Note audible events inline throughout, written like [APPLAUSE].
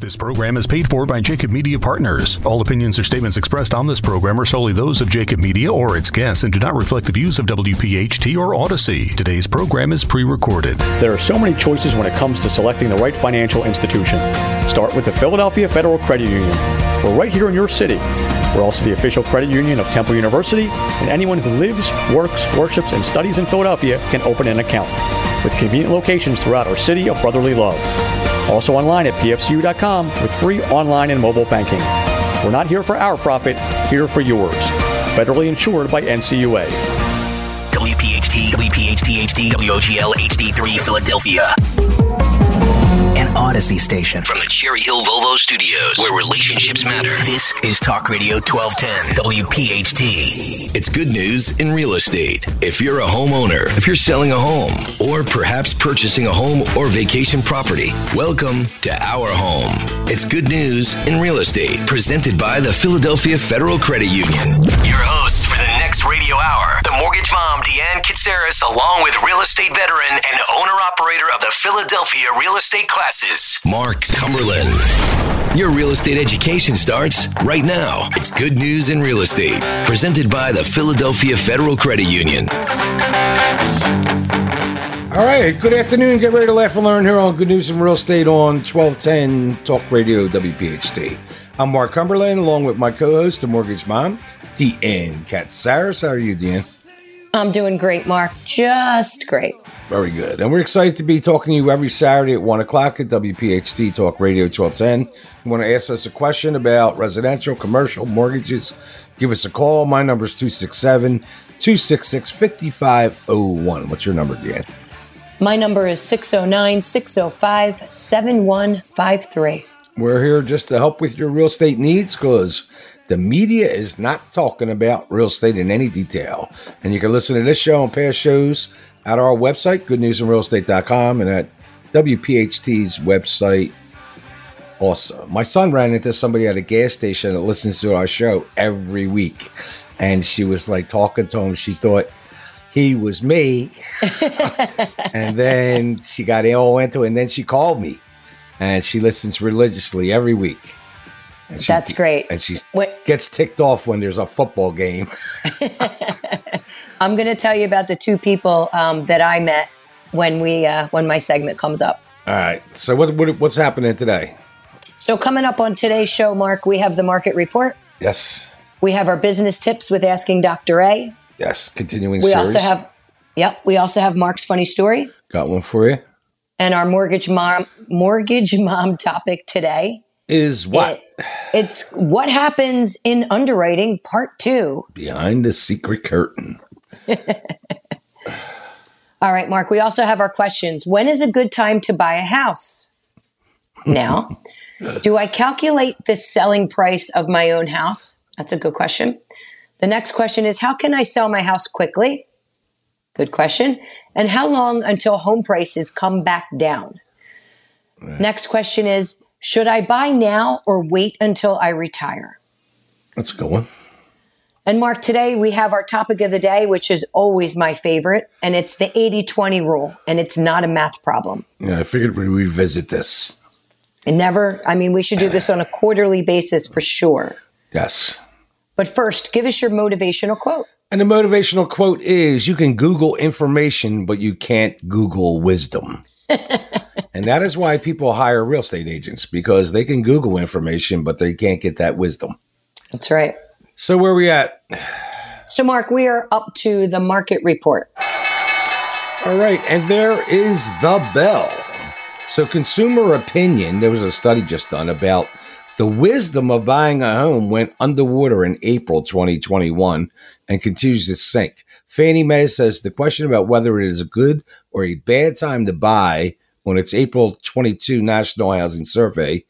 This program is paid for by Jacob Media Partners. All opinions or statements expressed on this program are solely those of Jacob Media or its guests and do not reflect the views of WPHT or Odyssey. Today's program is pre recorded. There are so many choices when it comes to selecting the right financial institution. Start with the Philadelphia Federal Credit Union. We're right here in your city. We're also the official credit union of Temple University, and anyone who lives, works, worships, and studies in Philadelphia can open an account. With convenient locations throughout our city of brotherly love. Also online at pfcu.com with free online and mobile banking. We're not here for our profit, here for yours. Federally insured by NCUA. WPHT, WPHT HD, WOGL HD3 Philadelphia. An Odyssey station from the Cherry Hill Volvo Studios, where relationships matter. This is Talk Radio 1210, WPHT. It's good news in real estate. If you're a homeowner, if you're selling a home, or perhaps purchasing a home or vacation property, welcome to Our Home. It's good news in real estate, presented by the Philadelphia Federal Credit Union. Your hosts for the next radio hour, the mortgage mom, Deanne Katsaris, along with real estate veteran and owner operator of the Philadelphia Real Estate Classes, Mark Cumberland. Your real estate education starts right now. It's good news in real estate, presented by the Philadelphia Federal Credit Union. All right, good afternoon. Get ready to laugh and learn here on Good News in Real Estate on 1210 Talk Radio WPHT. I'm Mark Cumberland, along with my co-host, the Mortgage Mom, Deanne Katsaris. How are you, Deanne? I'm doing great, Mark. Just great. Very good. And we're excited to be talking to you every Saturday at 1 o'clock at WPHT Talk Radio 1210. You want to ask us a question about residential, commercial, mortgages, give us a call. My number is 267 266 5501. What's your number, Deanne? My number is 609 605 7153. We're here just to help with your real estate needs because the media is not talking about real estate in any detail. And you can listen to this show and past shows at our website, goodnewsandrealestate.com, and at WPHT's website also. My son ran into somebody at a gas station that listens to our show every week. And she was like talking to him. She thought he was me. [LAUGHS] and then she got all into it. And then she called me. And she listens religiously every week. And she, That's great. And she What- gets ticked off when there's a football game. [LAUGHS] I'm going to tell you about the two people um, that I met when we uh, when my segment comes up. All right. So what, what what's happening today? So coming up on today's show, Mark, we have the market report. Yes. We have our business tips with asking Dr. A. Yes. Continuing We series. also have, yep, we also have Mark's funny story got one for you. and our mortgage mom mortgage mom topic today. Is what It- it's what happens in underwriting part two. behind the secret curtain? [LAUGHS] All right, Mark, we also have our questions. When is a good time to buy a house? [LAUGHS] Now, do I calculate the selling price of my own house? That's a good question. The next question is How can I sell my house quickly? Good question. And how long until home prices come back down? Next question is Should I buy now or wait until I retire? That's a good one. And Mark, today we have our topic of the day, which is always my favorite, and it's the 80 20 rule, and it's not a math problem. Yeah, I figured we'd revisit this. And never, I mean, we should do this on a quarterly basis for sure. Yes. But first, give us your motivational quote. And the motivational quote is you can Google information, but you can't Google wisdom. And that is why people hire real estate agents because they can Google information, but they can't get that wisdom. That's right. So, where we at? So, Mark, we are up to the market report. All right. And there is the bell. So, consumer opinion, there was a study just done about the wisdom of buying a home went underwater in April 2021 and continues to sink. Fannie Mae says the question about whether it is a good or a bad time to buy on its April 22 National Housing Survey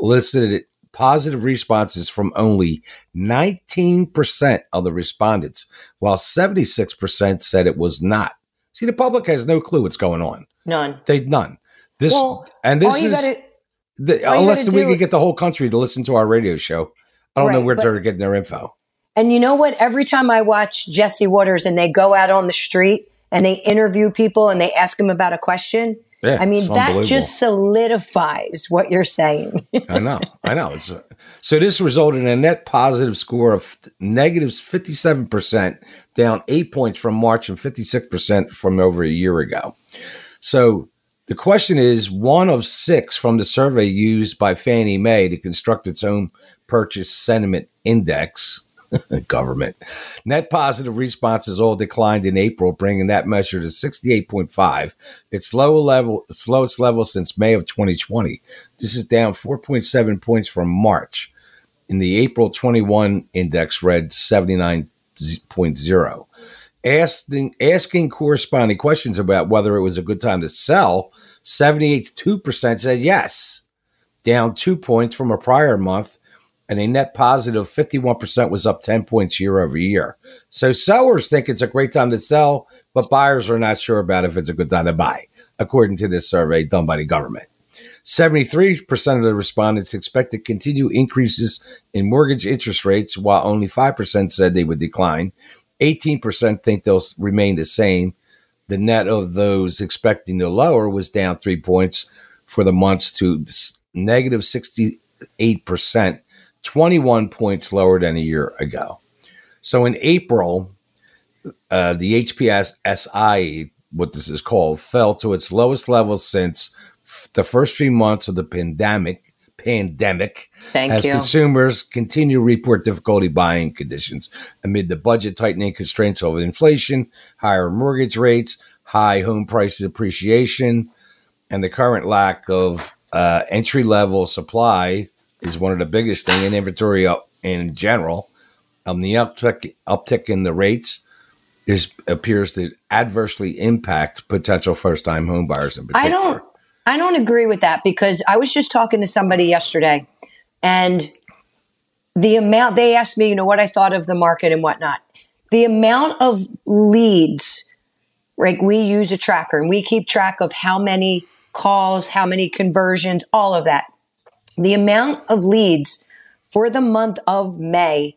listed positive responses from only 19% of the respondents, while 76% said it was not. See, the public has no clue what's going on. None. They none. This Well, and this is gotta- the, all unless we do- could get the whole country to listen to our radio show. I don't know where but- they're getting their info. And you know what? Every time I watch Jesse Watters and they go out on the street and they interview people and they ask them about a question, Yeah, I mean, that just solidifies what you're saying. [LAUGHS] I know, I know. It's so this resulted in a net positive score of negative negative fifty-seven percent, down eight points from March and fifty-six percent from over a year ago. So the question is, one of six from the survey used by Fannie Mae to construct its own purchase sentiment index. [LAUGHS] government. Net positive responses all declined in April, bringing that measure to 68.5, its low level, lowest level since May of 2020. This is down 4.7 points from March. In the April 21 index read 79.0. Asking, asking corresponding questions about whether it was a good time to sell, 78.2% said yes, down two points from a prior month and a net positive 51% was up 10 points year over year. So sellers think it's a great time to sell, but buyers are not sure about if it's a good time to buy, according to this survey done by the government. 73% of the respondents expect to continue increases in mortgage interest rates, while only 5% said they would decline. 18% think they'll remain the same. The net of those expecting to lower was down three points for the months to negative 68%, 21 points lower than a year ago. So in April, uh, the HPS SI, what this is called, fell to its lowest level since the first few months of the pandemic. Pandemic, Thank as you. consumers continue to report difficulty buying conditions amid the budget tightening constraints over inflation, higher mortgage rates, high home price appreciation, and the current lack of uh, entry level supply is one of the biggest thing in inventory up in general. Um, the uptick uptick in the rates is appears to adversely impact potential first time home buyers in particular. I don't I don't agree with that because I was just talking to somebody yesterday and the amount they asked me, you know, what I thought of the market and whatnot. The amount of leads, like we use a tracker and we keep track of how many calls, how many conversions, all of that. The amount of leads for the month of May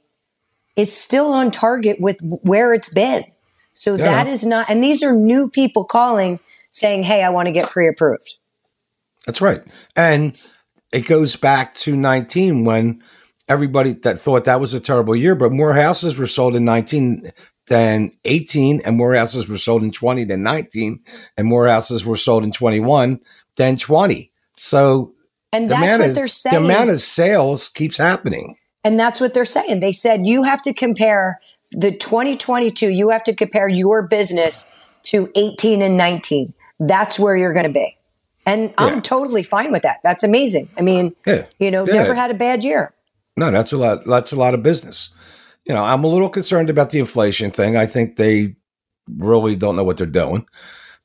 is still on target with where it's been. So Yeah. that is not, and these are new people calling saying, Hey, I want to get pre approved. That's right. And it goes back to 19 when everybody that thought that was a terrible year, but more houses were sold in 19 than 18, and more houses were sold in 20 than 19, and more houses were sold in 21 than 20. So And that's what they're saying. The amount of sales keeps happening. and that's what they're saying. They said you have to compare the 2022, you have to compare your business to 18 and 19. That's where you're going to be. And I'm totally fine with that. That's amazing. I mean, Yeah. you know, Yeah. never had a bad year. No, that's a lot. That's a lot of business. You know, I'm a little concerned about the inflation thing. I think they really don't know what they're doing.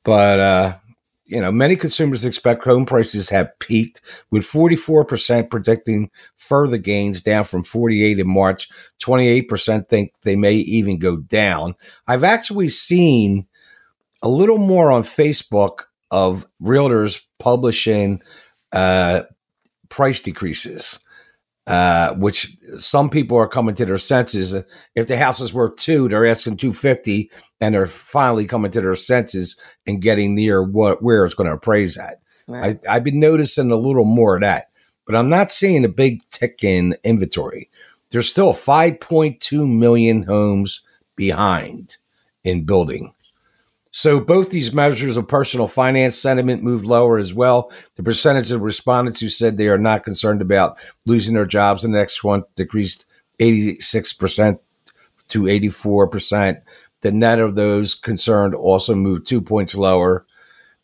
But uh, you know, many consumers expect home prices have peaked, with 44% predicting further gains, down from 48 in March. 28% think they may even go down. I've actually seen a little more on Facebook of realtors publishing uh, price decreases uh, which some people are coming to their senses. If the house is worth two, they're asking two fifty, and they're finally coming to their senses and getting near what where it's going to appraise at. Right. I, I've been noticing a little more of that, but I'm not seeing a big tick in inventory. There's still 5.2 million homes behind in building. So both these measures of personal finance sentiment moved lower as well. The percentage of respondents who said they are not concerned about losing their jobs in the next one decreased 86% to 84%. The net of those concerned also moved two points lower.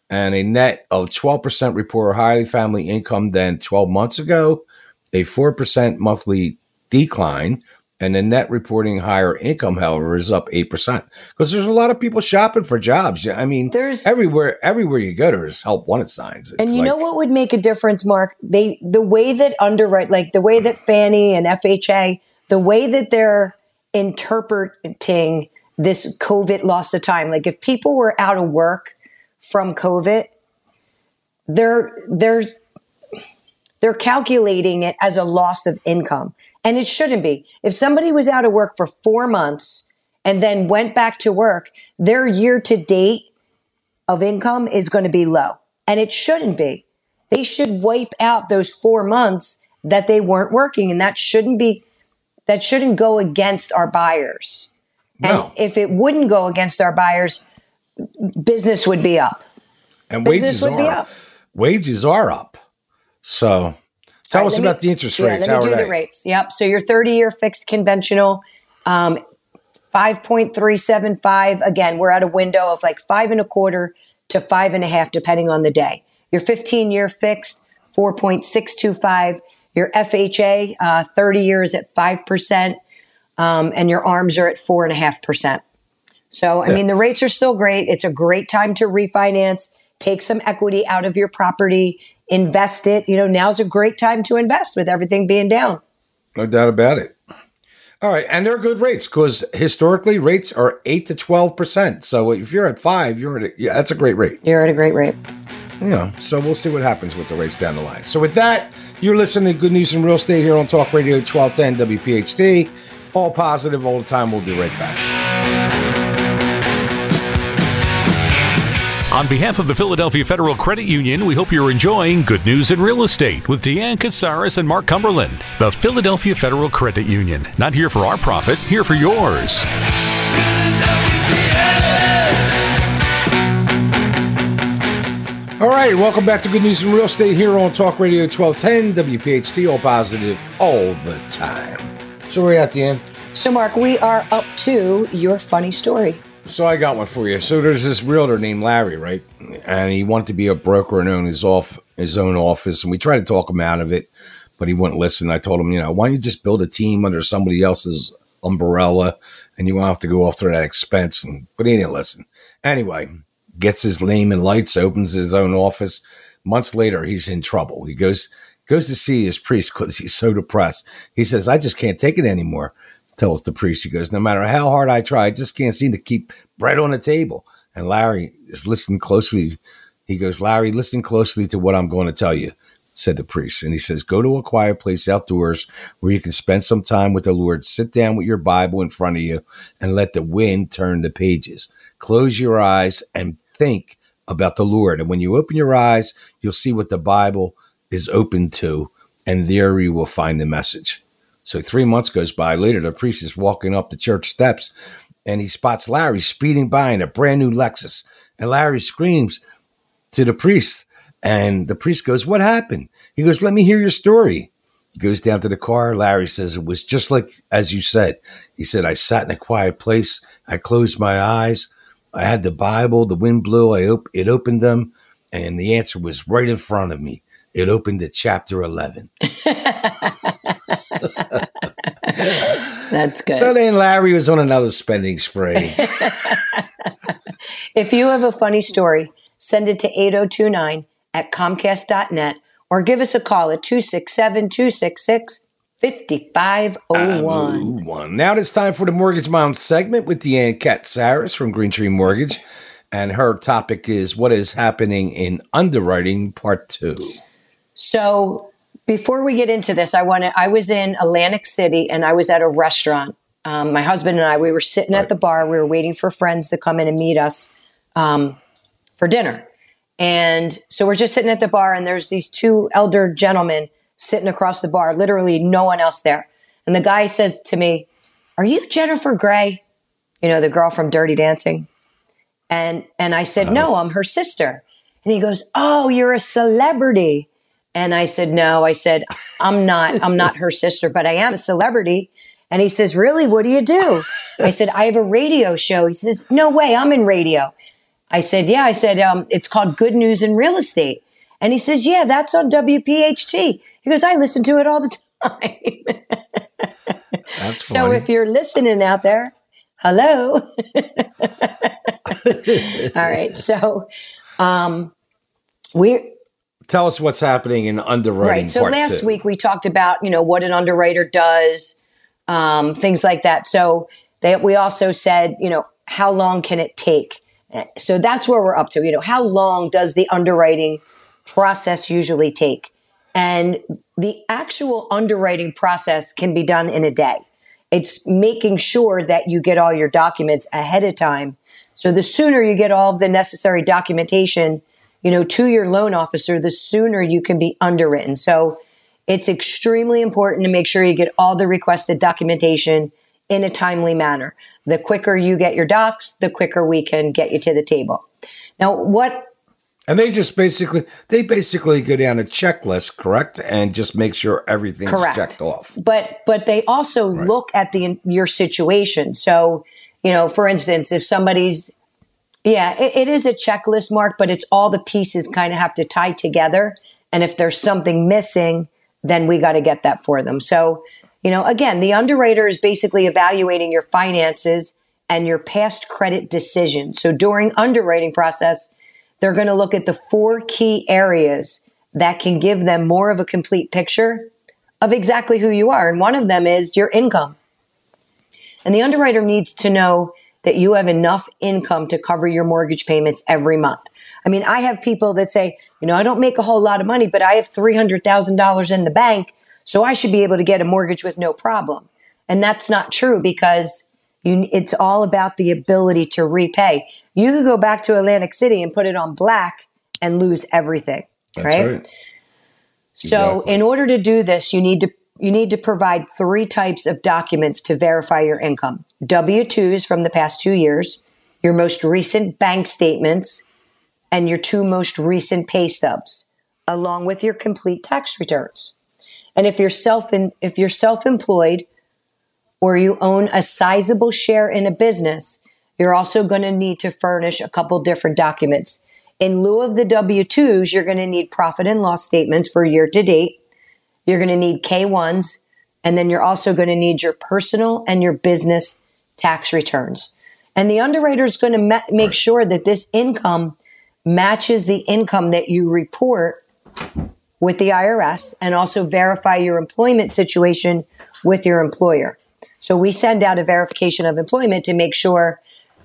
And a net of 12% report higher family income than 12 months ago, a 4% monthly decline, and the net reporting higher income, however, is up 8%. Because there's a lot of people shopping for jobs. I mean, There's- everywhere everywhere you go, there's help wanted signs. And you like- know what would make a difference, Mark? They the way that underwrite, like the way that Fannie and FHA, the way that they're interpreting this COVID loss of time. Like if people were out of work from COVID, they're they're they're calculating it as a loss of income. And it shouldn't be. If somebody was out of work for four months and then went back to work, their year to date of income is going to be low. And it shouldn't be. They should wipe out those four months that they weren't working. And that shouldn't be, that shouldn't go against our buyers. No. And if it wouldn't go against our buyers, business would be up. And Business wages would are be up. wages are up. So tell right, us let me- about the interest yeah, rates. let me do they? the rates. Yep. So your 30 year fixed conventional, um, 5.375. Again, we're at a window of like five and a quarter to five and a half, depending on the day. Your 15 year fixed, 4.625. Your FHA, uh, 30 years at 5%. Um, and your arms are at 4.5%. So, I Yeah. mean, the rates are still great. It's a great time to refinance, take some equity out of your property, invest it. You know, now's a great time to invest with everything being down. No doubt about it. All right, and they're good rates because historically rates are eight to twelve percent. So if you're at five, you're at a, yeah, that's a great rate. You're at a great rate. Yeah, so we'll see what happens with the rates down the line. So with that, you're listening to Good News in Real Estate here on Talk Radio 1210 WPHT. All positive all the time. We'll be right back. On behalf of the Philadelphia Federal Credit Union, we hope you're enjoying Good News in Real Estate with Deanne Katsaris and Mark Cumberland. The Philadelphia Federal Credit Union. Not here for our profit, here for yours. All right, welcome back to Good News in Real Estate here on Talk Radio 1210 WPHT. All positive all the time. So we're at the end. So, Mark, we are up to your funny story. So I got one for you. So there's this realtor named Larry, right? And he wanted to be a broker and own his off his own office. And we tried to talk him out of it, but he wouldn't listen. I told him, you know, why don't you just build a team under somebody else's umbrella and you won't have to go off through that expense. And but he didn't listen. Anyway, gets his name in lights, opens his own office. Months later, he's in trouble. He goes goes to see his priest because he's so depressed. He says, I just can't take it anymore tells the priest, he goes, No matter how hard I try, I just can't seem to keep bread on the table. And Larry is listening closely. He goes, Larry, listen closely to what I'm going to tell you, said the priest. And he says, Go to a quiet place outdoors where you can spend some time with the Lord. Sit down with your Bible in front of you and let the wind turn the pages. Close your eyes and think about the Lord. And when you open your eyes, you'll see what the Bible is open to, and there you will find the message. So three months goes by. Later, the priest is walking up the church steps and he spots Larry speeding by in a brand new Lexus. And Larry screams to the priest. And the priest goes, What happened? He goes, Let me hear your story. He goes down to the car. Larry says, It was just like as you said. He said, I sat in a quiet place. I closed my eyes. I had the Bible. The wind blew. I op- it opened them. And the answer was right in front of me. It opened at chapter 11. [LAUGHS] That's good. So then Larry was on another spending spree. [LAUGHS] If you have a funny story, send it to 8029 at comcast.net or give us a call at 267 266 5501. Now it's time for the Mortgage Mom segment with Deanne Katsaris from Green Tree Mortgage. And her topic is what is happening in underwriting part two. So before we get into this, I want to. I was in Atlantic City and I was at a restaurant. Um, my husband and I, we were sitting at the bar. We were waiting for friends to come in and meet us um, for dinner. And so we're just sitting at the bar, and there's these two elder gentlemen sitting across the bar, literally no one else there. And the guy says to me, Are you Jennifer Grey? You know, the girl from Dirty Dancing? And and I said, No, I'm her sister. And he goes, Oh, you're a celebrity. And I said, No, I said, I'm not, I'm not her sister, but I am a celebrity. And he says, Really? What do you do? I said, I have a radio show. He says, No way, I'm in radio. I said, Yeah. I said, um, it's called Good News in Real Estate. And he says, Yeah, that's on WPHT. He goes, I listen to it all the [LAUGHS] time. So funny. if you're listening out there, hello. [LAUGHS] all right. So um we Tell us what's happening in underwriting right. So last two. week we talked about, you know, what an underwriter does, um, things like that. So they, we also said, you know, how long can it take? So that's where we're up to. You know, how long does the underwriting process usually take? And the actual underwriting process can be done in a day. It's making sure that you get all your documents ahead of time. So the sooner you get all of the necessary documentation you know, to your loan officer, the sooner you can be underwritten. So it's extremely important to make sure you get all the requested documentation in a timely manner. The quicker you get your docs, the quicker we can get you to the table. Now, what and they just basically they basically go down a checklist, correct, and just make sure everything's correct. checked off. But but they also right. look at the your situation. So you know, for instance, if somebody's yeah, it, it is a checklist, Mark, but it's all the pieces kind of have to tie together. And if there's something missing, then we got to get that for them. So you know, again, the underwriter is basically evaluating your finances and your past credit decisions. So during underwriting process they're going to look at the four key areas that can give them more of a complete picture of exactly who you are. And one of them is your income. And the underwriter needs to know that you have enough income to cover your mortgage payments every month. I mean, I have people that say, you know, I don't make a whole lot of money, but I have $300,000 in the bank, so I should be able to get a mortgage with no problem. And that's not true because you, it's all about the ability to repay. You could go back to Atlantic City and put it on black and lose everything, right? right? So exactly. in order to do this, you need to you need to provide three types of documents to verify your income. W-2s from the past 2 years, your most recent bank statements, and your two most recent pay stubs, along with your complete tax returns. And if you're self in, if you're self-employed or you own a sizable share in a business, you're also going to need to furnish a couple different documents. In lieu of the W 2s, you're going to need profit and loss statements for year to date. You're going to need K 1s. And then you're also going to need your personal and your business tax returns. And the underwriter is going to ma- make sure that this income matches the income that you report with the IRS and also verify your employment situation with your employer. So we send out a verification of employment to make sure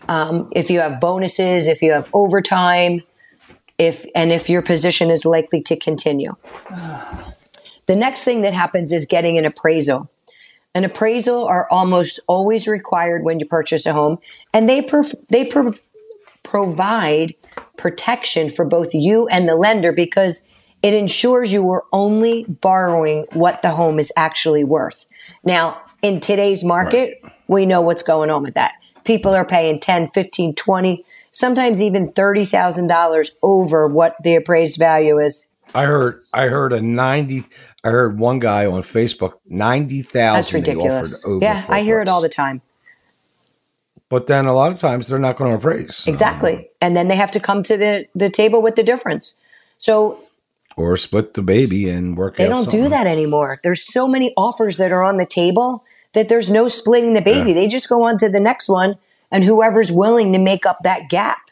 um, if you have bonuses, if you have overtime, if and if your position is likely to continue. [SIGHS] The next thing that happens is getting an appraisal. An appraisal are almost always required when you purchase a home, and they they provide protection for both you and the lender because it ensures you are only borrowing what the home is actually worth. Now, in today's market, right. we know what's going on with that people are paying 10, 15, 20, sometimes even $30,000 over what the appraised value is. I heard I heard a 90 I heard one guy on Facebook 90,000 That's ridiculous. yeah, I hear price. it all the time. But then a lot of times they're not going to appraise. Exactly. Um, and then they have to come to the the table with the difference. So or split the baby and work out. They don't something. do that anymore. There's so many offers that are on the table that there's no splitting the baby. Yeah. They just go on to the next one and whoever's willing to make up that gap.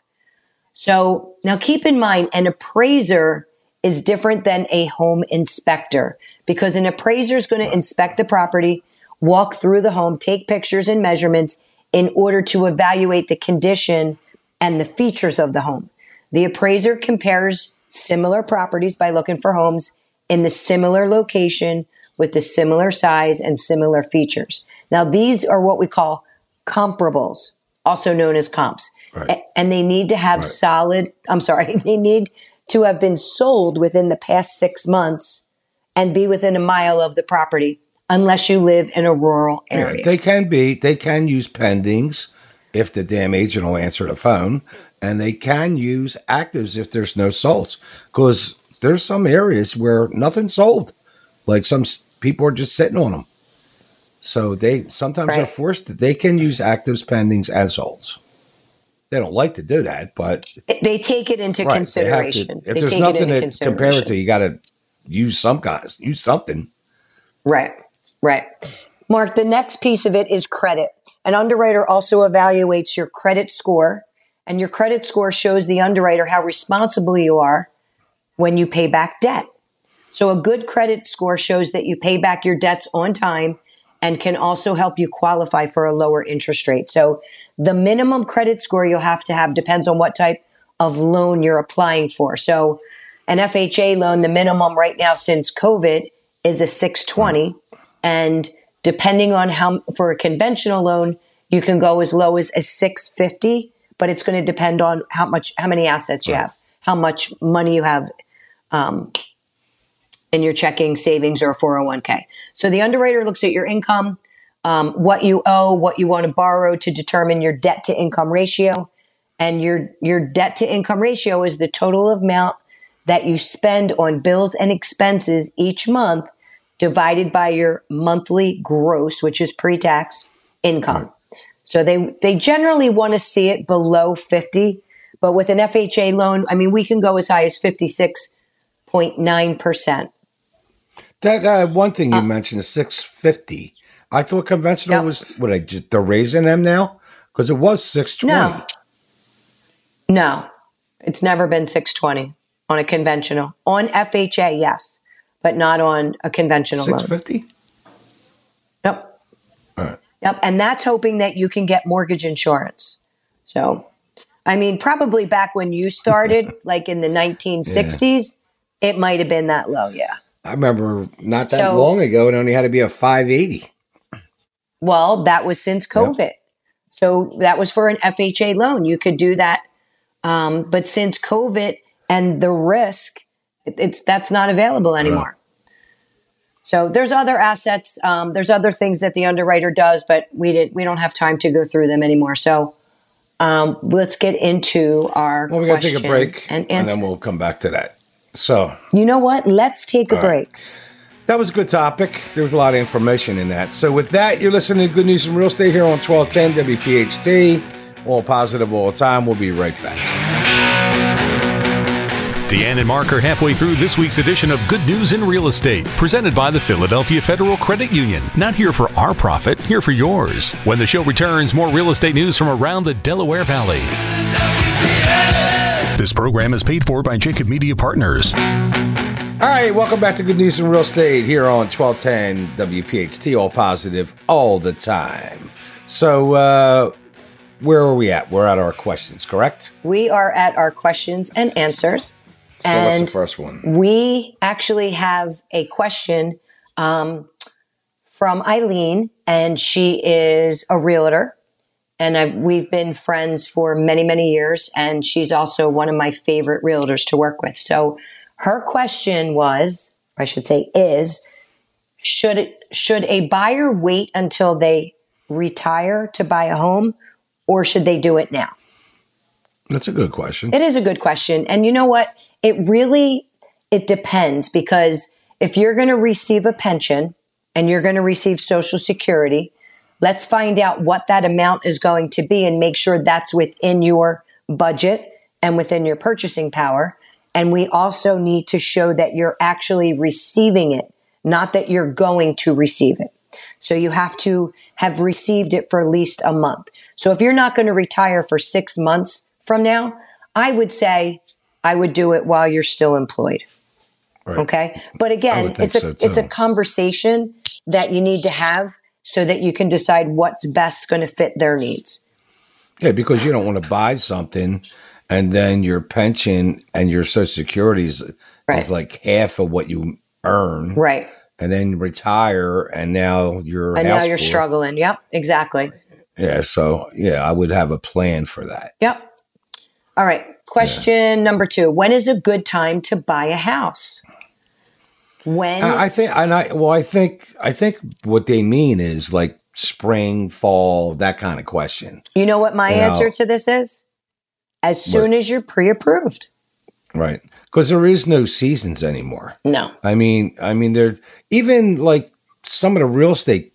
So now keep in mind, an appraiser is different than a home inspector because an appraiser is going to inspect the property, walk through the home, take pictures and measurements in order to evaluate the condition and the features of the home. The appraiser compares similar properties by looking for homes in the similar location with the similar size and similar features. Now, these are what we call comparables, also known as comps. Right. And they need to have right. solid, I'm sorry, [LAUGHS] they need to have been sold within the past six months and be within a mile of the property unless you live in a rural area. Yeah, they can be, they can use pendings if the damn agent will answer the phone, and they can use actives if there's no solds because there's some areas where nothing's sold. Like some people are just sitting on them. So they sometimes right. are forced they can use actives, pendings, as holds. They don't like to do that, but they take it into right, consideration. To, if they there's nothing to compare it to, you got to use some guys, use something. Right, right. Mark, the next piece of it is credit. An underwriter also evaluates your credit score, and your credit score shows the underwriter how responsible you are when you pay back debt. So a good credit score shows that you pay back your debts on time and can also help you qualify for a lower interest rate. So the minimum credit score you'll have to have depends on what type of loan you're applying for. So an FHA loan, the minimum right now since COVID is a 620 and depending on how for a conventional loan, you can go as low as a 650, but it's going to depend on how much how many assets you have. how much money you have um, in your checking, savings, or 401k. So the underwriter looks at your income, um, what you owe, what you want to borrow to determine your debt to income ratio. And your, your debt to income ratio is the total amount that you spend on bills and expenses each month divided by your monthly gross, which is pre tax income. So they, they generally want to see it below 50. But with an FHA loan, I mean, we can go as high as 56.9%. That uh, one thing you mentioned, six fifty. I thought conventional was what I just they're raising them now because it was six twenty. No. No, it's never been 620 on a conventional. On FHA, yes, but not on a conventional Six loan. fifty. Yep. All right. Yep. And that's hoping that you can get mortgage insurance. So, I mean, probably back when you started, [LAUGHS] like in the 1960s, it might have been that low. Yeah. I remember not that So- long ago, it only had to be a five eighty. Well, that was since COVID. So that was for an FHA loan. You could do that. Um, but since COVID and the risk, it- it's that's not available anymore. So there's other assets. Um, there's other things that the underwriter does, but we did we don't have time to go through them anymore. So um, let's get into our Well, we got to question take a break, and and, then we'll come back to that. So you know what? Let's take a All right. That was a good topic. There was a lot of information in that. So with that, you're listening to Good News from Real Estate here on twelve ten WPHT. All positive all the time. We'll be right back. Deanne and Mark are halfway through this week's edition of Good News in Real Estate, presented by the Philadelphia Federal Credit Union. Not here for our profit, here for yours. When the show returns, more real estate news from around the Delaware Valley. This program is paid for by Jacob Media Partners. All right, welcome back to Good News in Real Estate here on 1210 WPHT, all positive all the time. So, uh, where are we at? We're at our questions, correct? We are at our questions and answers. So, And- what's the first one? we actually have a question um, from Eileen, and she is a realtor. And i we've been friends for many, many years. And she's also one of my favorite realtors to work with. So her question was, I should say, is should it, should a buyer wait until they retire to buy a home, or should they do it now? That's a good question. It is a good question. And you know what? It really it depends because if you're going to receive a pension and you're going to receive social security, let's find out what that amount is going to be and make sure that's within your budget and within your purchasing power. And we also need to show that you're actually receiving it, not that you're going to receive it. So you have to have received it for at least a month. So if you're not going to retire for six months from now, I would say I would do it while you're still employed. Right. Okay. But again, it's a so, it's a conversation that you need to have so that you can decide what's best going to fit their needs. Yeah, because you don't want to buy something and then your pension and your social security is, Right. is like half of what you earn. Right. And then retire and now you're And now you're poor. struggling. Yep. Exactly. Yeah, so yeah, I would have a plan for that. Yep. All right. Question number two. When is a good time to buy a house? When I I think, and I well, I think, I think what they mean is like spring, fall, that kind of question, you know what my You know- answer to this is? As soon as you're pre-approved. right? Because there is no seasons anymore. No. I mean, I mean, there even like some of the real estate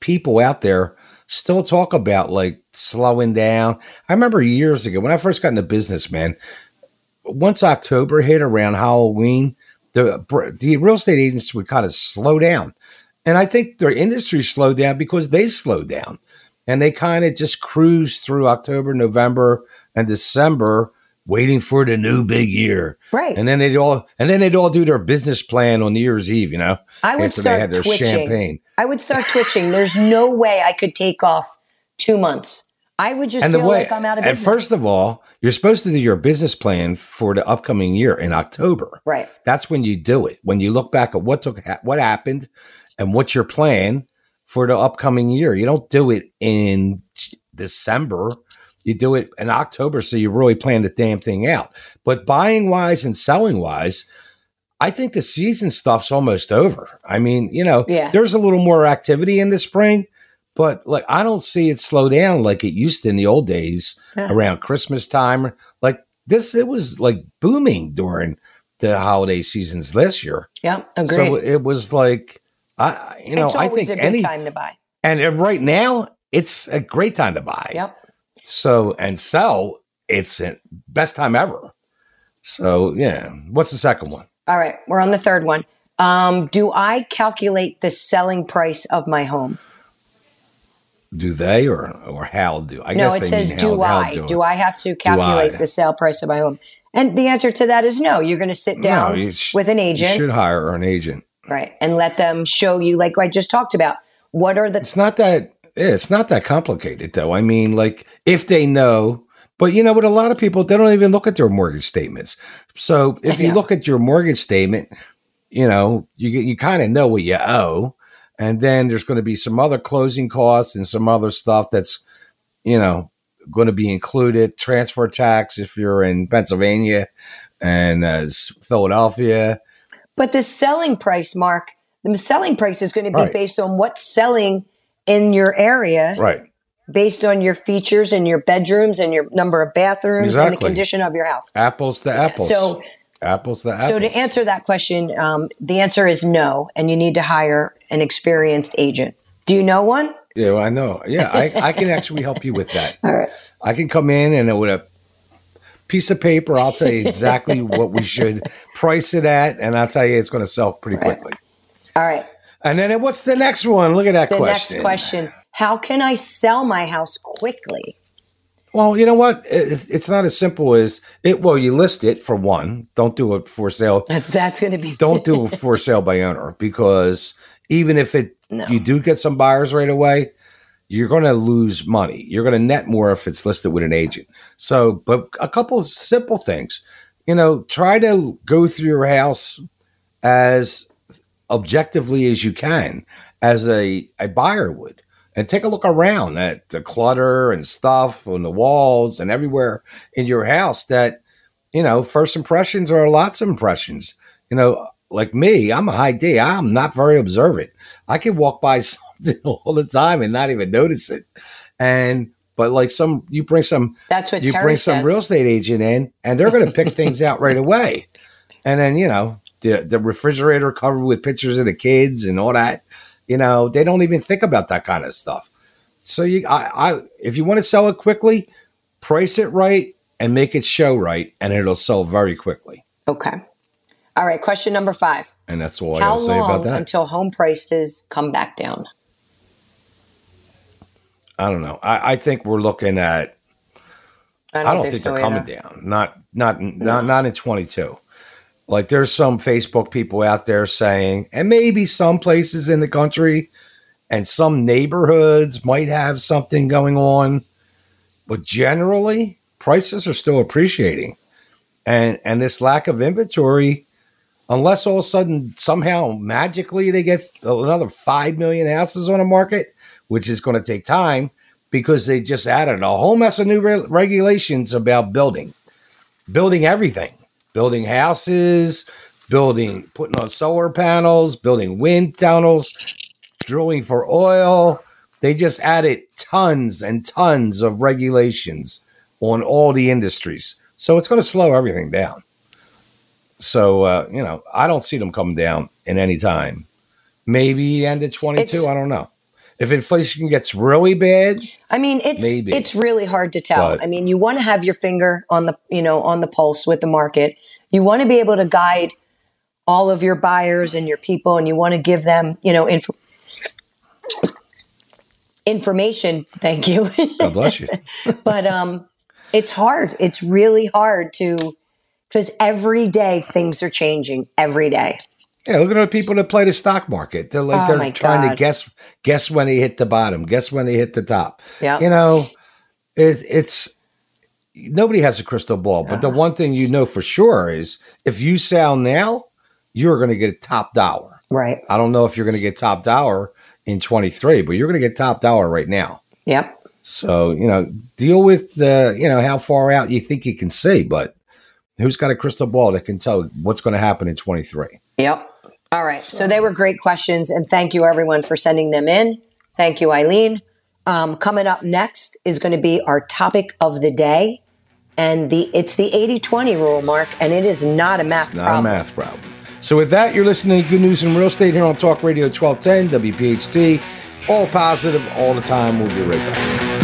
people out there still talk about like slowing down. I remember years ago when I first got into business, man. Once October hit around Halloween, the the real estate agents would kind of slow down, and I think their industry slowed down because they slowed down, and they kind of just cruised through October, November, and December, waiting for the new big year. Right. And then they'd all and then they'd all do their business plan on New Year's Eve, you know. I would start they had their twitching. champagne. I would start twitching. There's no way I could take off two months. I would just And feel way like I'm out of and business. first of all, you're supposed to do your business plan for the upcoming year in October. right. That's when you do it. When you look back at what took what happened and what's your plan for the upcoming year. You don't do it in December You do it in October, so you really plan the damn thing out. But buying wise and selling wise, I think the season stuff's almost over. I mean, you know, Yeah. there's a little more activity in the spring, but like I don't see it slow down like it used to in the old days Yeah. around Christmas time. Like this, it was like booming during the holiday seasons this year. Yeah, Agreed. So it was like, I, you know, it's I think a good any, time to buy. and, and right now it's a great time to buy. Yep. So and sell, it's a best time ever. So yeah, what's the second one? All right. We're on the third one. Um, do I calculate the selling price of my home? Do they or or how do? I no, guess it they says do I. how Do I have to calculate the sale price of my home? And the answer to that is no. You're going to sit down No, sh- with an You agent, should hire an agent. right, and let them show you, like I just talked about, what are the It's not that. It's not that complicated though. I mean, like if they know. But you know what? A lot of people they don't even look at their mortgage statements. So if you look at your mortgage statement, you know you get- you kind of know what you owe, and then there's going to be some other closing costs and some other stuff that's you know going to be included. Transfer tax if you're in Pennsylvania and uh, Philadelphia. But the selling price, Mark, the selling price is going to be Right. based on what's selling in your area, Right. based on your features and your bedrooms and your number of bathrooms and the condition of your house. Apples to apples. So, apples to apples. so to answer that question, um, the answer is no, and you need to hire an experienced agent. Do you know one? Yeah, well, I know. Yeah, I, I can actually help you with that. [LAUGHS] All right. I can come in and with a piece of paper, I'll tell you [LAUGHS] exactly what we should price it at, and I'll tell you it's going to sell pretty quickly. All right. And then what's the next one? Look at that The question. next question: How can I sell my house quickly? Well, you know what? It's not as simple as it. Well, you list it for one. Don't do it for sale. That's that's going to be Don't do it [LAUGHS] for sale by owner because even if it No. you do get some buyers right away, you're going to lose money. You're going to net more if it's listed with an agent. So, but a couple of simple things, you know, try to go through your house as objectively as you can, as a, a buyer would, and take a look around at the clutter and stuff on the walls and everywhere in your house that, you know, first impressions are lots of impressions. You know, like me, I'm a high D. I'm not very observant. I can walk by [LAUGHS] something all the time and not even notice it. And but like some, you bring some, That's what you Terry bring some real estate agent in, and they're going to pick things out right [LAUGHS] away. And then you know the the refrigerator covered with pictures of the kids and all that. You know they don't even think about that kind of stuff. So you, I, I, if you want to sell it quickly, price it right and make it show right, and it'll sell very quickly. Okay. All right. Question number five: And that's all I How got to say about that. until home prices come back down? I don't know. I, I think we're looking at. I I don't, don't, think, think, so they're coming down. Not not not not in 22. Like there's some Facebook people out there saying, and maybe some places in the country and some neighborhoods might have something going on, but generally prices are still appreciating. And and this lack of inventory, unless all of a sudden somehow magically they get another five million houses on the market, which is going to take time because they just added a whole mess of new re- regulations about building, building everything, building houses, building, putting on solar panels, building wind tunnels, drilling for oil. They just added tons and tons of regulations on all the industries. So it's going to slow everything down. So, uh, you know, I don't see them coming down in any time. Maybe end of 22. It's- I don't know. If inflation gets really bad, I mean, it's Maybe. it's really hard to tell. But- I mean, you want to have your finger on the you know on the pulse with the market. You want to be able to guide all of your buyers and your people, and you want to give them you know inf- information. Thank you. God bless you. [LAUGHS] but um, it's hard. It's really hard to because every day things are changing. Every day. Yeah, look at the people that play the stock market. They're like Oh, they're trying to guess guess when he hit the bottom, guess when he hit the top. Yeah. You know, it, it's nobody has a crystal ball, but the Uh-huh. one thing you know for sure is if you sell now, you're going to get a top dollar. Right. I don't know if you're going to get top dollar in 23, but you're going to get top dollar right now. Yep. So, you know, deal with the, you know, how far out you think you can see, but who's got a crystal ball that can tell what's going to happen in 23? Yep. All right. So, so they were great questions. And thank you, everyone, for sending them in. Thank you, Eileen. Um, coming up next is going to be our topic of the day. And the it's the 80 20 rule, Mark, and it is not a math it's not problem. a math problem. So, with that, you're listening to Good News in Real Estate here on Talk Radio 1210, WPHT. All positive, all the time. We'll be right back.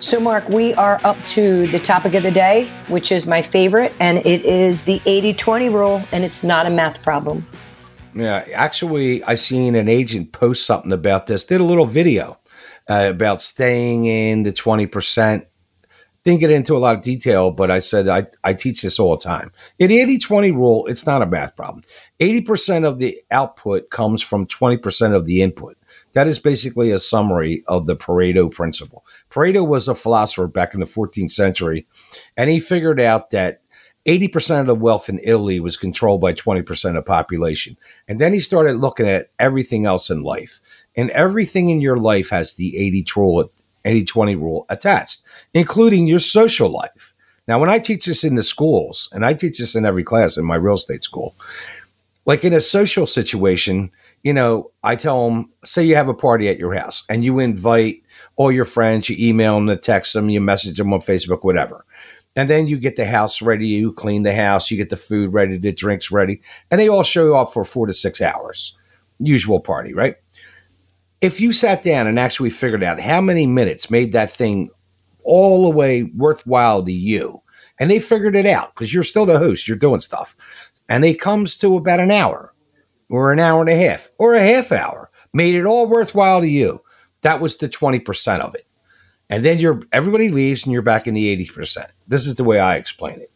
So, Mark, we are up to the topic of the day, which is my favorite, and it is the 80 20 rule, and it's not a math problem. Yeah, actually, I seen an agent post something about this, did a little video uh, about staying in the 20%. Didn't get into a lot of detail, but I said I, I teach this all the time. In the 80 20 rule, it's not a math problem. 80% of the output comes from 20% of the input. That is basically a summary of the Pareto principle. Pareto was a philosopher back in the 14th century, and he figured out that 80% of the wealth in Italy was controlled by 20% of population. And then he started looking at everything else in life. And everything in your life has the 80 rule, 80-20 rule attached, including your social life. Now, when I teach this in the schools, and I teach this in every class in my real estate school, like in a social situation, you know, I tell them, say you have a party at your house and you invite all your friends, you email them, you text them, you message them on Facebook, whatever. And then you get the house ready, you clean the house, you get the food ready, the drinks ready, and they all show up for four to six hours. Usual party, right? If you sat down and actually figured out how many minutes made that thing all the way worthwhile to you, and they figured it out because you're still the host, you're doing stuff, and it comes to about an hour or an hour and a half or a half hour, made it all worthwhile to you. That was the 20% of it. And then you're everybody leaves and you're back in the 80%. This is the way I explain it.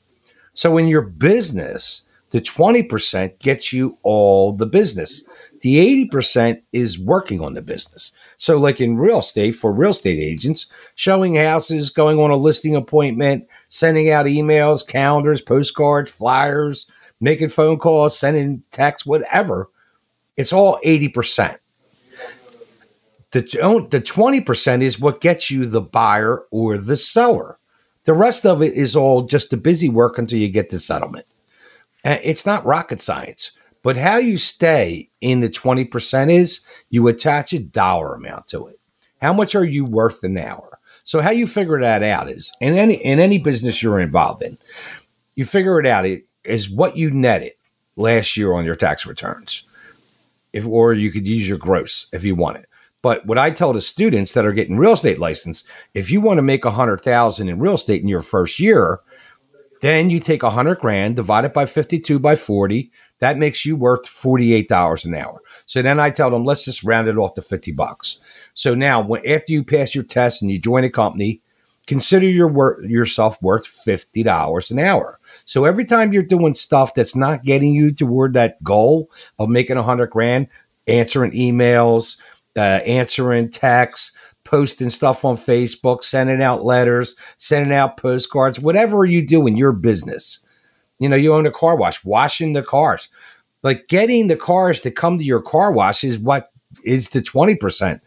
So in your business, the 20% gets you all the business. The 80% is working on the business. So, like in real estate, for real estate agents, showing houses, going on a listing appointment, sending out emails, calendars, postcards, flyers, making phone calls, sending texts, whatever, it's all 80%. The, the 20% is what gets you the buyer or the seller. The rest of it is all just the busy work until you get the settlement. It's not rocket science, but how you stay in the 20% is you attach a dollar amount to it. How much are you worth an hour? So how you figure that out is in any in any business you're involved in, you figure it out is what you netted last year on your tax returns. If or you could use your gross if you want it. But what I tell the students that are getting real estate license, if you want to make a hundred thousand in real estate in your first year, then you take a hundred grand, divide it by 52 by 40. That makes you worth $48 an hour. So then I tell them, let's just round it off to 50 bucks. So now when, after you pass your test and you join a company, consider your wor- yourself worth $50 an hour. So every time you're doing stuff that's not getting you toward that goal of making a hundred grand, answering emails, uh, answering texts, posting stuff on Facebook, sending out letters, sending out postcards, whatever you do in your business. You know, you own a car wash, washing the cars. Like getting the cars to come to your car wash is what is the 20%.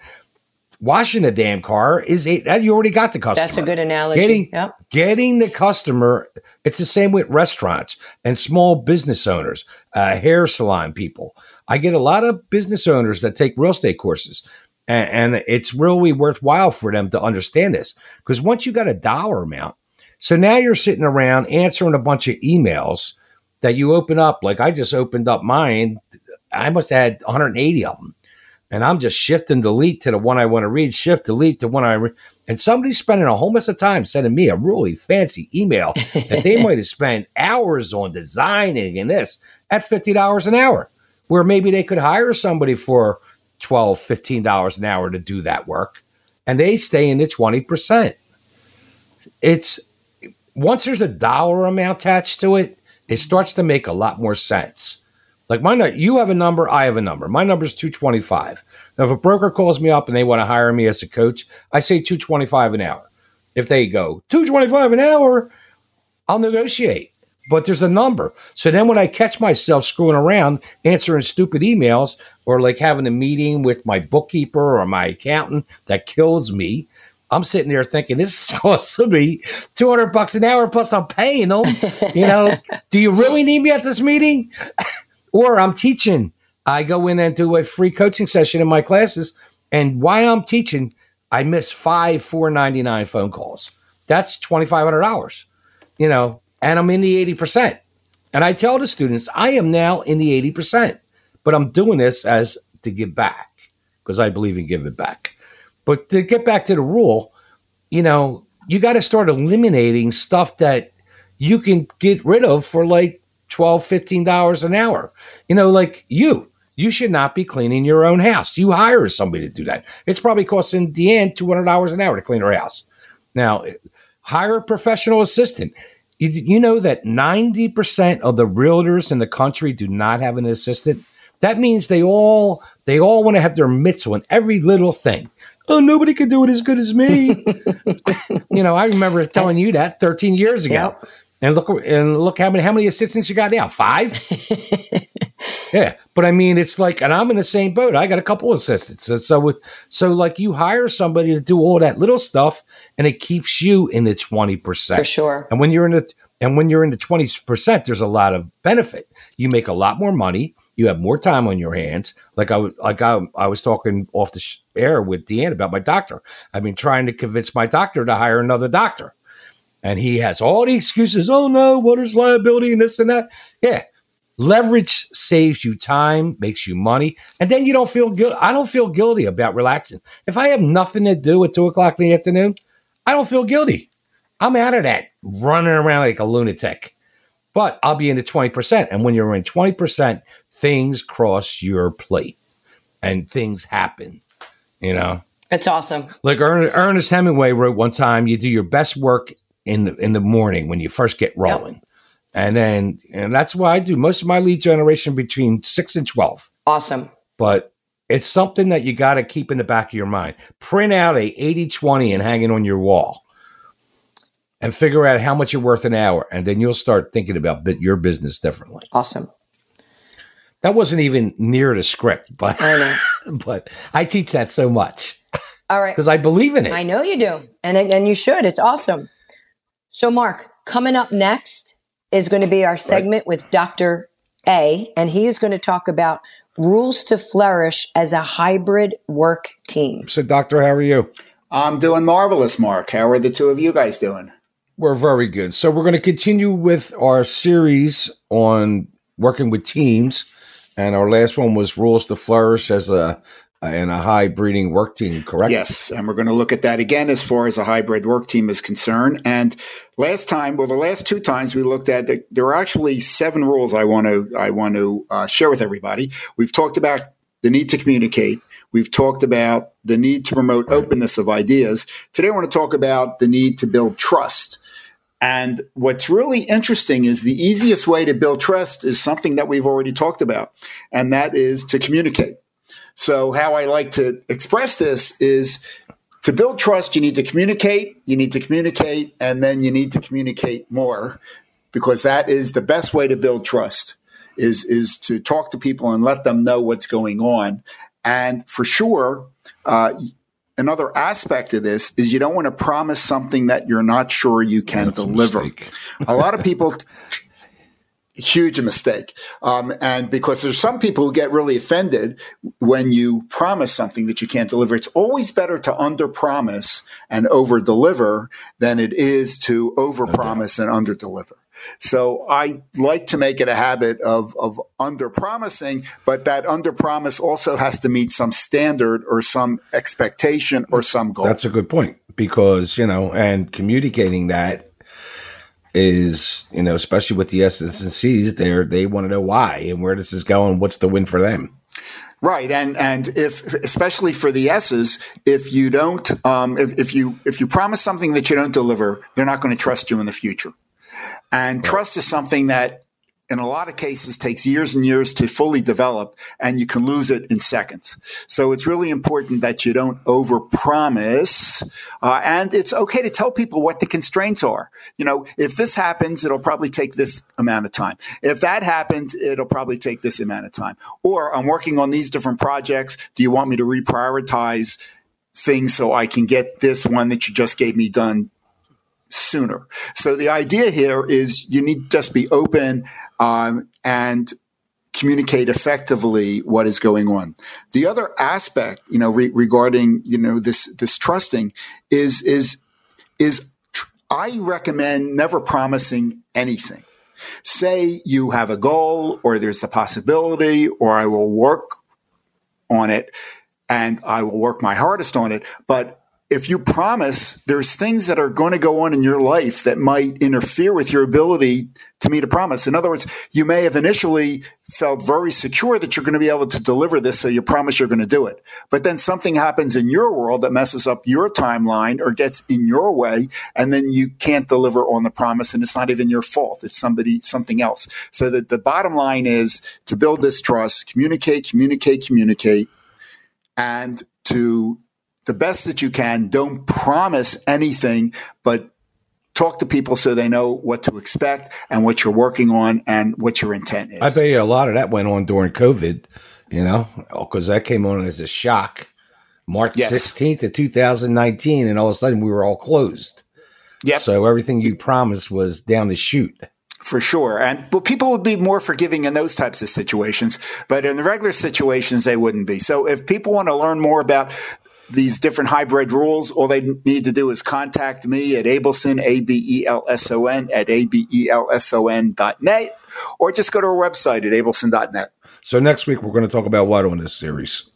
Washing a damn car is eight. You already got the customer. That's a good analogy. Getting, yep. getting the customer. It's the same with restaurants and small business owners, uh, hair salon people. I get a lot of business owners that take real estate courses, and, and it's really worthwhile for them to understand this because once you got a dollar amount, so now you're sitting around answering a bunch of emails that you open up. Like I just opened up mine, I must have had 180 of them, and I'm just shift and delete to the one I want to read, shift delete to one I read. And somebody's spending a whole mess of time sending me a really fancy email that they [LAUGHS] might have spent hours on designing and this at $50 an hour where maybe they could hire somebody for 12 15 dollars an hour to do that work and they stay in the 20%. It's once there's a dollar amount attached to it, it starts to make a lot more sense. Like my you have a number, I have a number. My number is 225. Now if a broker calls me up and they want to hire me as a coach, I say 225 an hour. If they go 225 an hour, I'll negotiate. But there's a number. So then when I catch myself screwing around answering stupid emails or like having a meeting with my bookkeeper or my accountant that kills me, I'm sitting there thinking this is [LAUGHS] costing me 200 bucks an hour plus I'm paying them. you know, [LAUGHS] do you really need me at this meeting? [LAUGHS] or I'm teaching. I go in and do a free coaching session in my classes, and while I'm teaching, I miss five 499 phone calls. That's $2,500, you know, and I'm in the 80%. And I tell the students, I am now in the 80%, but I'm doing this as to give back because I believe in giving back. But to get back to the rule, you know, you got to start eliminating stuff that you can get rid of for like 12 15 dollars an hour. You know like you you should not be cleaning your own house. You hire somebody to do that. It's probably costing deanne $200 an hour to clean her house. Now hire a professional assistant you, you know that 90% of the realtors in the country do not have an assistant that means they all they all want to have their mitts on every little thing oh nobody can do it as good as me [LAUGHS] you know i remember telling you that 13 years ago yep. And look and look how many how many assistants you got now? Five? [LAUGHS] yeah. But I mean it's like and I'm in the same boat. I got a couple assistants. So so like you hire somebody to do all that little stuff and it keeps you in the 20%. For sure. And when you're in the and when you're in the 20%, there's a lot of benefit. You make a lot more money. You have more time on your hands. Like I, like I, I was talking off the air with Deanne about my doctor. I've been trying to convince my doctor to hire another doctor and he has all the excuses. Oh no, what is liability and this and that? Yeah. Leverage saves you time, makes you money, and then you don't feel guilty. I don't feel guilty about relaxing. If I have nothing to do at two o'clock in the afternoon, I don't feel guilty. I'm out of that running around like a lunatic. But I'll be in the 20%. And when you're in 20%, things cross your plate and things happen, you know? It's awesome. Like Ernest Hemingway wrote one time, you do your best work in the, in the morning when you first get rolling. Yep. And then, and that's why I do most of my lead generation between six and 12. Awesome. But it's something that you got to keep in the back of your mind. Print out a 80 20 and hang it on your wall and figure out how much you're worth an hour. And then you'll start thinking about your business differently. Awesome. That wasn't even near the script, but I [LAUGHS] but I teach that so much. All right. Because I believe in it. I know you do. And, and you should. It's awesome. So, Mark, coming up next is going to be our segment right. with Dr. A, and he is going to talk about rules to flourish as a hybrid work team. So, Doctor, how are you? I'm doing marvelous, Mark. How are the two of you guys doing? We're very good. So, we're going to continue with our series on working with teams. And our last one was rules to flourish as a and a hybrid work team, correct? Yes, and we're going to look at that again as far as a hybrid work team is concerned. And last time, well, the last two times we looked at, there are actually seven rules I want to I want to uh, share with everybody. We've talked about the need to communicate. We've talked about the need to promote openness of ideas. Today, I want to talk about the need to build trust. And what's really interesting is the easiest way to build trust is something that we've already talked about, and that is to communicate. So, how I like to express this is to build trust, you need to communicate, you need to communicate, and then you need to communicate more because that is the best way to build trust is, is to talk to people and let them know what's going on. And for sure, uh, another aspect of this is you don't want to promise something that you're not sure you can That's deliver. A, a lot of people [LAUGHS] huge mistake. Um, and because there's some people who get really offended when you promise something that you can't deliver. It's always better to under promise and over deliver than it is to over promise and under deliver. So I like to make it a habit of, of under promising, but that under promise also has to meet some standard or some expectation or some goal. That's a good point because, you know, and communicating that is you know especially with the S and C's, they they want to know why and where this is going. What's the win for them? Right, and and if especially for the S's, if you don't, um, if, if you if you promise something that you don't deliver, they're not going to trust you in the future. And right. trust is something that in a lot of cases takes years and years to fully develop and you can lose it in seconds. So it's really important that you don't overpromise. Uh, and it's okay to tell people what the constraints are. You know, if this happens, it'll probably take this amount of time. If that happens, it'll probably take this amount of time. Or I'm working on these different projects. Do you want me to reprioritize things so I can get this one that you just gave me done sooner. So the idea here is you need to just be open um, and communicate effectively what is going on. The other aspect, you know, re- regarding you know this this trusting is is is tr- I recommend never promising anything. Say you have a goal, or there's the possibility, or I will work on it, and I will work my hardest on it, but if you promise there's things that are going to go on in your life that might interfere with your ability to meet a promise. In other words, you may have initially felt very secure that you're going to be able to deliver this, so you promise you're going to do it. But then something happens in your world that messes up your timeline or gets in your way, and then you can't deliver on the promise, and it's not even your fault. It's somebody, something else. So that the bottom line is to build this trust, communicate, communicate, communicate, and to the best that you can. Don't promise anything, but talk to people so they know what to expect and what you're working on and what your intent is. I bet you a lot of that went on during COVID, you know, because that came on as a shock. March yes. 16th of 2019, and all of a sudden we were all closed. Yep. So everything you promised was down the chute. For sure. And but people would be more forgiving in those types of situations, but in the regular situations they wouldn't be. So if people want to learn more about these different hybrid rules, all they need to do is contact me at Abelson, A B E L S O N, at A B E L S O N dot net, or just go to our website at abelson.net. So next week, we're going to talk about what on this series?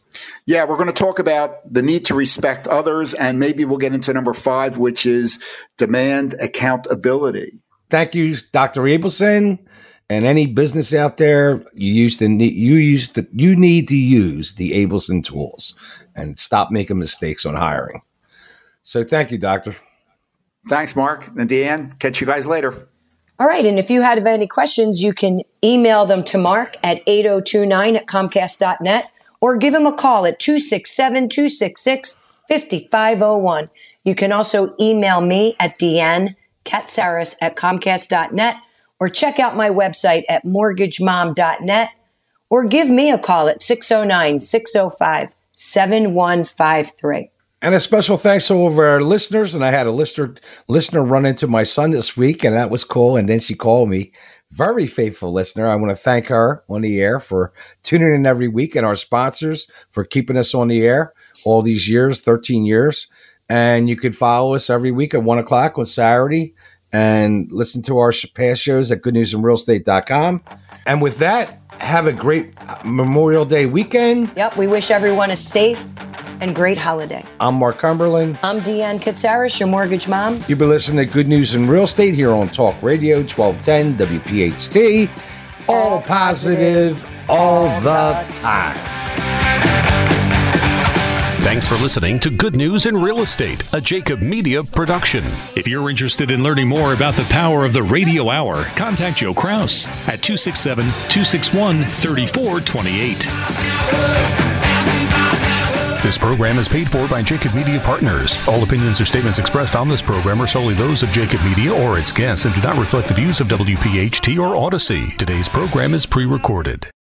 Yeah, we're going to talk about the need to respect others, and maybe we'll get into number five, which is demand accountability. Thank you, Dr. Abelson. And any business out there, you use the you use the you need to use the Abelson tools and stop making mistakes on hiring. So thank you, Doctor. Thanks, Mark and Deanne. Catch you guys later. All right. And if you have any questions, you can email them to Mark at 8029 at Comcast.net or give him a call at 267 266 5501. You can also email me at Deanne Katsaris at Comcast.net or check out my website at mortgagemom.net or give me a call at 609 605 7153. And a special thanks to all of our listeners. And I had a listener listener run into my son this week, and that was cool. And then she called me. Very faithful listener. I want to thank her on the air for tuning in every week and our sponsors for keeping us on the air all these years, 13 years. And you can follow us every week at one o'clock on Saturday and listen to our past shows at goodnewsandrealestate.com. And with that, have a great Memorial Day weekend. Yep. We wish everyone a safe and great holiday. I'm Mark Cumberland. I'm Deanne Katsaris, your mortgage mom. You've been listening to Good News in Real Estate here on Talk Radio 1210 WPHT. All, all positive, positive, all, all the time. Thanks for listening to Good News in Real Estate, a Jacob Media production. If you're interested in learning more about the power of the radio hour, contact Joe Kraus at 267 261 3428. This program is paid for by Jacob Media Partners. All opinions or statements expressed on this program are solely those of Jacob Media or its guests and do not reflect the views of WPHT or Audacy. Today's program is pre recorded.